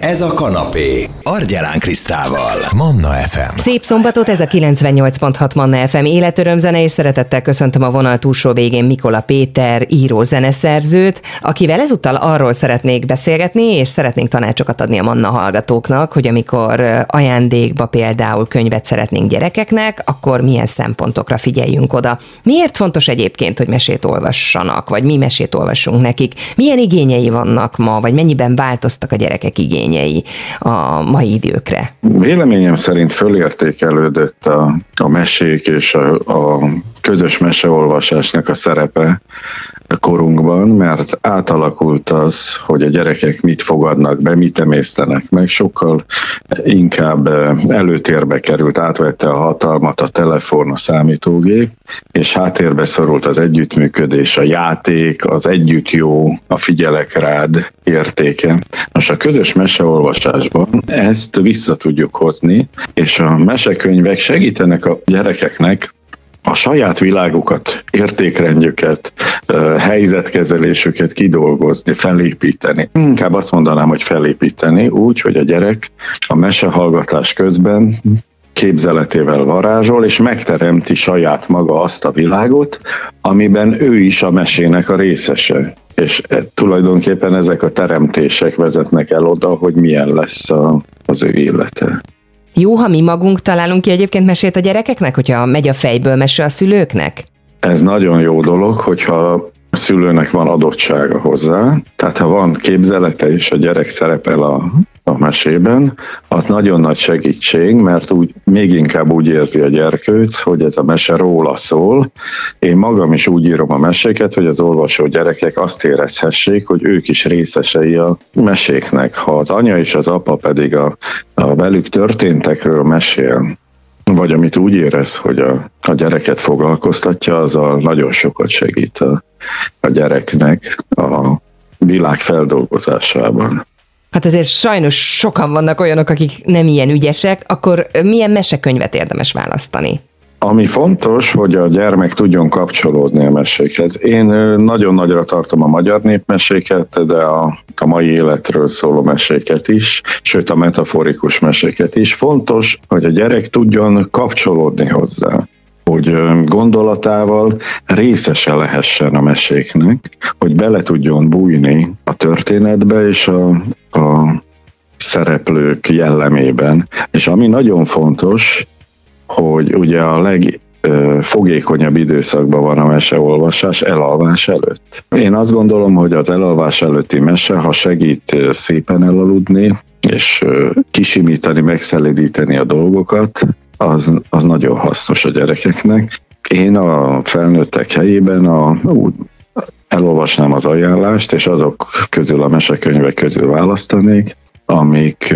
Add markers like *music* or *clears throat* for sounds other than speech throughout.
Ez a kanapé. Argyelán Krisztával. Manna FM. Szép szombatot, ez a 98.6 Manna FM életörömzene, és szeretettel köszöntöm a vonal túlsó végén Mikola Péter, író zeneszerzőt, akivel ezúttal arról szeretnék beszélgetni, és szeretnénk tanácsokat adni a Manna hallgatóknak, hogy amikor ajándékba például könyvet szeretnénk gyerekeknek, akkor milyen szempontokra figyeljünk oda. Miért fontos egyébként, hogy mesét olvassanak, vagy mi mesét olvassunk nekik? Milyen igényei vannak ma, vagy mennyiben változtak a gyerekek igényei? Igényei a mai időkre? Véleményem szerint fölértékelődött a, a mesék és a, a közös meseolvasásnak a szerepe korunkban, mert átalakult az, hogy a gyerekek mit fogadnak be, mit emésztenek meg, sokkal inkább előtérbe került, átvette a hatalmat a telefon, a számítógép, és háttérbe szorult az együttműködés, a játék, az együtt jó, a figyelek rád értéke. Most a közös meseolvasásban ezt vissza tudjuk hozni, és a mesekönyvek segítenek a gyerekeknek a saját világukat, értékrendjüket, helyzetkezelésüket kidolgozni, felépíteni. Inkább azt mondanám, hogy felépíteni úgy, hogy a gyerek a mesehallgatás közben képzeletével varázsol, és megteremti saját maga azt a világot, amiben ő is a mesének a részese. És e, tulajdonképpen ezek a teremtések vezetnek el oda, hogy milyen lesz a, az ő élete. Jó, ha mi magunk találunk ki egyébként mesét a gyerekeknek, hogyha megy a fejből mese a szülőknek? Ez nagyon jó dolog, hogyha a szülőnek van adottsága hozzá, tehát ha van képzelete és a gyerek szerepel a, a mesében, az nagyon nagy segítség, mert úgy még inkább úgy érzi a gyerkőc, hogy ez a mese róla szól. Én magam is úgy írom a meséket, hogy az olvasó gyerekek azt érezhessék, hogy ők is részesei a meséknek. Ha az anya és az apa pedig a, a velük történtekről mesél, vagy amit úgy érez, hogy a, a gyereket foglalkoztatja, azzal nagyon sokat segít a, a gyereknek a világ feldolgozásában. Hát azért sajnos sokan vannak olyanok, akik nem ilyen ügyesek, akkor milyen mesekönyvet érdemes választani? Ami fontos, hogy a gyermek tudjon kapcsolódni a mesékhez. Én nagyon nagyra tartom a magyar népmeséket, de a, a mai életről szóló meséket is, sőt a metaforikus meséket is. Fontos, hogy a gyerek tudjon kapcsolódni hozzá hogy gondolatával részese lehessen a meséknek, hogy bele tudjon bújni a történetbe és a, a szereplők jellemében. És ami nagyon fontos, hogy ugye a leg fogékonyabb időszakban van a meseolvasás elalvás előtt. Én azt gondolom, hogy az elalvás előtti mese, ha segít szépen elaludni, és kisimítani, megszelidíteni a dolgokat, az, az nagyon hasznos a gyerekeknek. Én a felnőttek helyében a, úgy, elolvasnám az ajánlást, és azok közül a mesekönyvek közül választanék, amik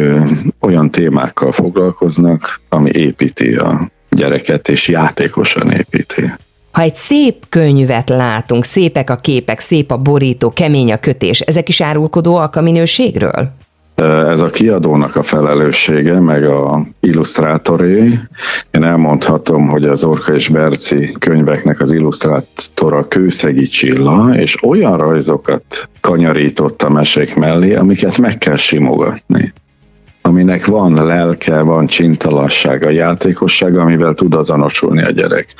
témákkal foglalkoznak, ami építi a gyereket, és játékosan építi. Ha egy szép könyvet látunk, szépek a képek, szép a borító, kemény a kötés, ezek is árulkodóak a minőségről? Ez a kiadónak a felelőssége, meg a illusztrátoré. Én elmondhatom, hogy az Orka és Berci könyveknek az illusztrátora Kőszegi Csilla, és olyan rajzokat kanyarított a mesék mellé, amiket meg kell simogatni aminek van lelke, van csintalassága, játékossága, amivel tud azonosulni a gyerek.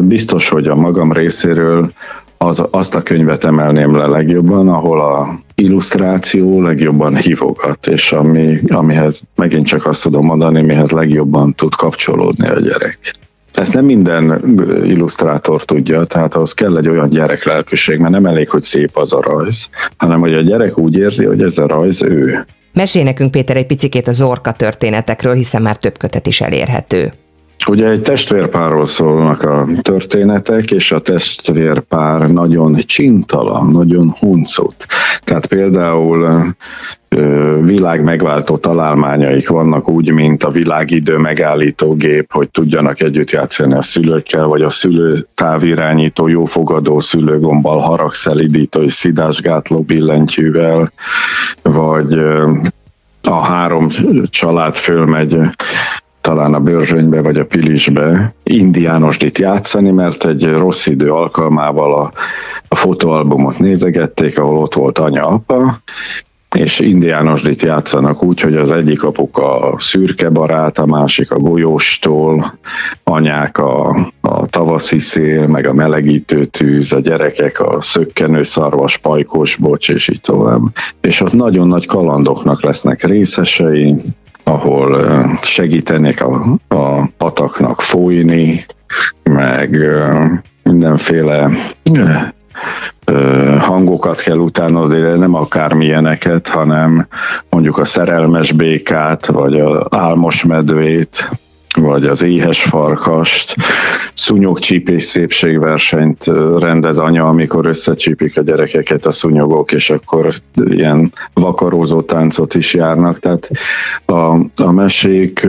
Biztos, hogy a magam részéről az, azt a könyvet emelném le legjobban, ahol a illusztráció legjobban hívogat, és ami, amihez megint csak azt tudom mondani, mihez legjobban tud kapcsolódni a gyerek. Ezt nem minden illusztrátor tudja, tehát ahhoz kell egy olyan gyerek lelkűség, mert nem elég, hogy szép az a rajz, hanem hogy a gyerek úgy érzi, hogy ez a rajz ő. Mesélj nekünk, Péter, egy picikét az orka történetekről, hiszen már több kötet is elérhető. Ugye egy testvérpárról szólnak a történetek, és a testvérpár nagyon csintalan, nagyon huncut. Tehát például világ megváltó találmányaik vannak úgy, mint a világidő megállító gép, hogy tudjanak együtt játszani a szülőkkel, vagy a szülő távirányító, jófogadó szülőgombbal, haragszelidító és szidásgátló billentyűvel, vagy a három család fölmegy talán a Börzsönybe vagy a Pilisbe indiánosdit játszani, mert egy rossz idő alkalmával a, a fotóalbumot nézegették, ahol ott volt anya-apa, és indiánosdit játszanak úgy, hogy az egyik apuka a szürke barát, a másik a golyóstól, anyák a, a tavaszi szél, meg a melegítő tűz, a gyerekek a szökkenő szarvas, pajkos bocs, és így tovább. És ott nagyon nagy kalandoknak lesznek részesei, ahol segítenek a, a pataknak folyni, meg mindenféle hangokat kell utánozni, de nem akármilyeneket, hanem mondjuk a szerelmes békát, vagy a álmos medvét, vagy az éhes farkast, szúnyogcsípés szépségversenyt rendez anya, amikor összecsípik a gyerekeket a szúnyogok, és akkor ilyen vakarózó táncot is járnak. Tehát a, a mesék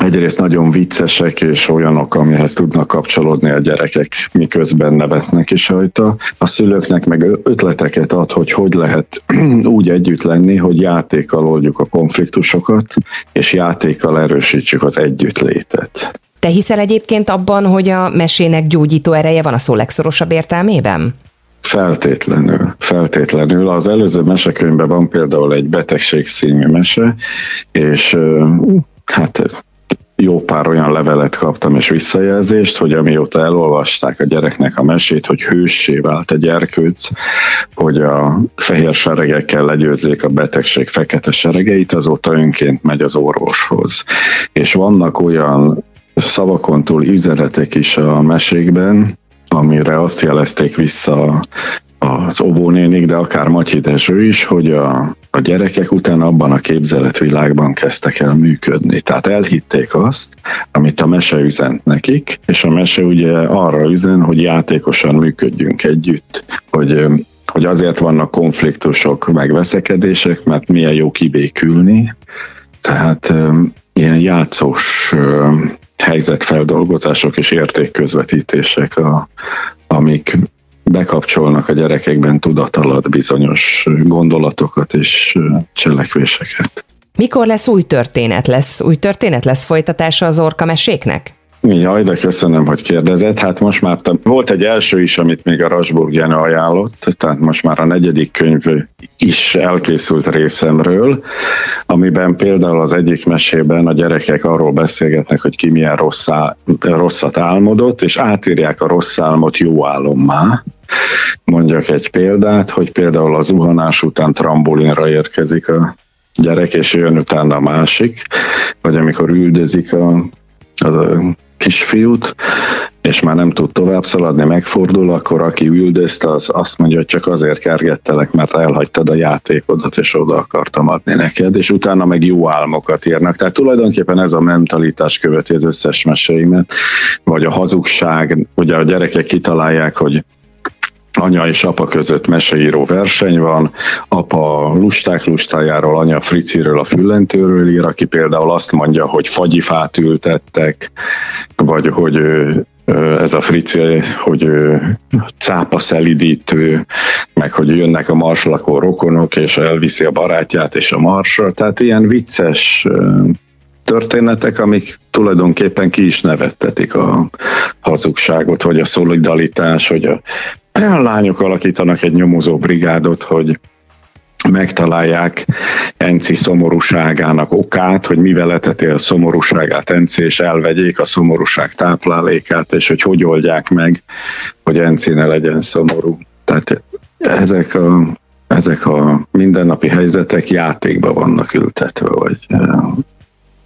egyrészt nagyon viccesek és olyanok, amihez tudnak kapcsolódni a gyerekek, miközben nevetnek is rajta. A szülőknek meg ötleteket ad, hogy hogy lehet *clears throat* úgy együtt lenni, hogy játékkal oldjuk a konfliktusokat, és játékkal erősítsük az együttlétet. Te hiszel egyébként abban, hogy a mesének gyógyító ereje van a szó legszorosabb értelmében? Feltétlenül, feltétlenül. Az előző mesekönyvben van például egy betegség színű mese, és hát jó pár olyan levelet kaptam és visszajelzést, hogy amióta elolvasták a gyereknek a mesét, hogy hőssé vált a gyerkőc, hogy a fehér seregekkel legyőzzék a betegség fekete seregeit, azóta önként megy az orvoshoz. És vannak olyan szavakon túl üzenetek is a mesékben, amire azt jelezték vissza az óvónénik, de akár Matyi Dezső is, hogy a, a gyerekek utána abban a képzeletvilágban kezdtek el működni. Tehát elhitték azt, amit a mese üzent nekik, és a mese ugye arra üzen, hogy játékosan működjünk együtt, hogy hogy azért vannak konfliktusok, meg veszekedések, mert milyen jó kibékülni. Tehát ilyen játszós helyzetfeldolgozások és értékközvetítések, a, amik bekapcsolnak a gyerekekben tudat alatt bizonyos gondolatokat és cselekvéseket. Mikor lesz új történet? Lesz új történet? Lesz folytatása az orka meséknek? Jaj, de köszönöm, hogy kérdezett. Hát most már volt egy első is, amit még a Rasburg Jenő ajánlott, tehát most már a negyedik könyv is elkészült részemről, amiben például az egyik mesében a gyerekek arról beszélgetnek, hogy ki milyen rosszá, rosszat álmodott, és átírják a rossz álmot jó álommá. Mondjak egy példát, hogy például az zuhanás után trambolinra érkezik a gyerek, és jön utána a másik, vagy amikor üldözik a, a kisfiút, és már nem tud tovább szaladni, megfordul, akkor aki üldözte, az azt mondja, hogy csak azért kergettelek, mert elhagytad a játékodat, és oda akartam adni neked, és utána meg jó álmokat írnak. Tehát tulajdonképpen ez a mentalitás követi az összes meséimet, vagy a hazugság, ugye a gyerekek kitalálják, hogy anya és apa között meseíró verseny van, apa lusták lustájáról, anya friciről, a füllentőről ír, aki például azt mondja, hogy fagyifát ültettek, vagy hogy ez a frici, hogy cápa szelidítő, meg hogy jönnek a marslakó rokonok, és elviszi a barátját és a marsra, tehát ilyen vicces történetek, amik tulajdonképpen ki is nevettetik a hazugságot, vagy a szolidaritás, hogy a *clears throat* lányok alakítanak egy nyomozó brigádot, hogy megtalálják Enci szomorúságának okát, hogy mivel eteti a szomorúságát Enci, és elvegyék a szomorúság táplálékát, és hogy hogy oldják meg, hogy Enci ne legyen szomorú. Tehát ezek a, ezek a mindennapi helyzetek játékba vannak ültetve, vagy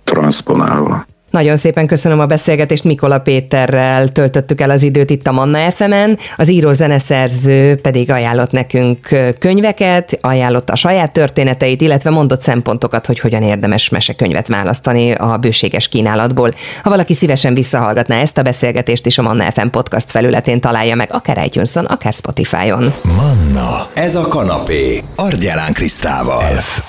transponálva. Nagyon szépen köszönöm a beszélgetést, Mikola Péterrel töltöttük el az időt itt a Manna FM-en, az író zeneszerző pedig ajánlott nekünk könyveket, ajánlott a saját történeteit, illetve mondott szempontokat, hogy hogyan érdemes mesekönyvet választani a bőséges kínálatból. Ha valaki szívesen visszahallgatná ezt a beszélgetést is a Manna FM podcast felületén találja meg, akár itunes akár Spotify-on. Manna, ez a kanapé, Argyelán Krisztával. F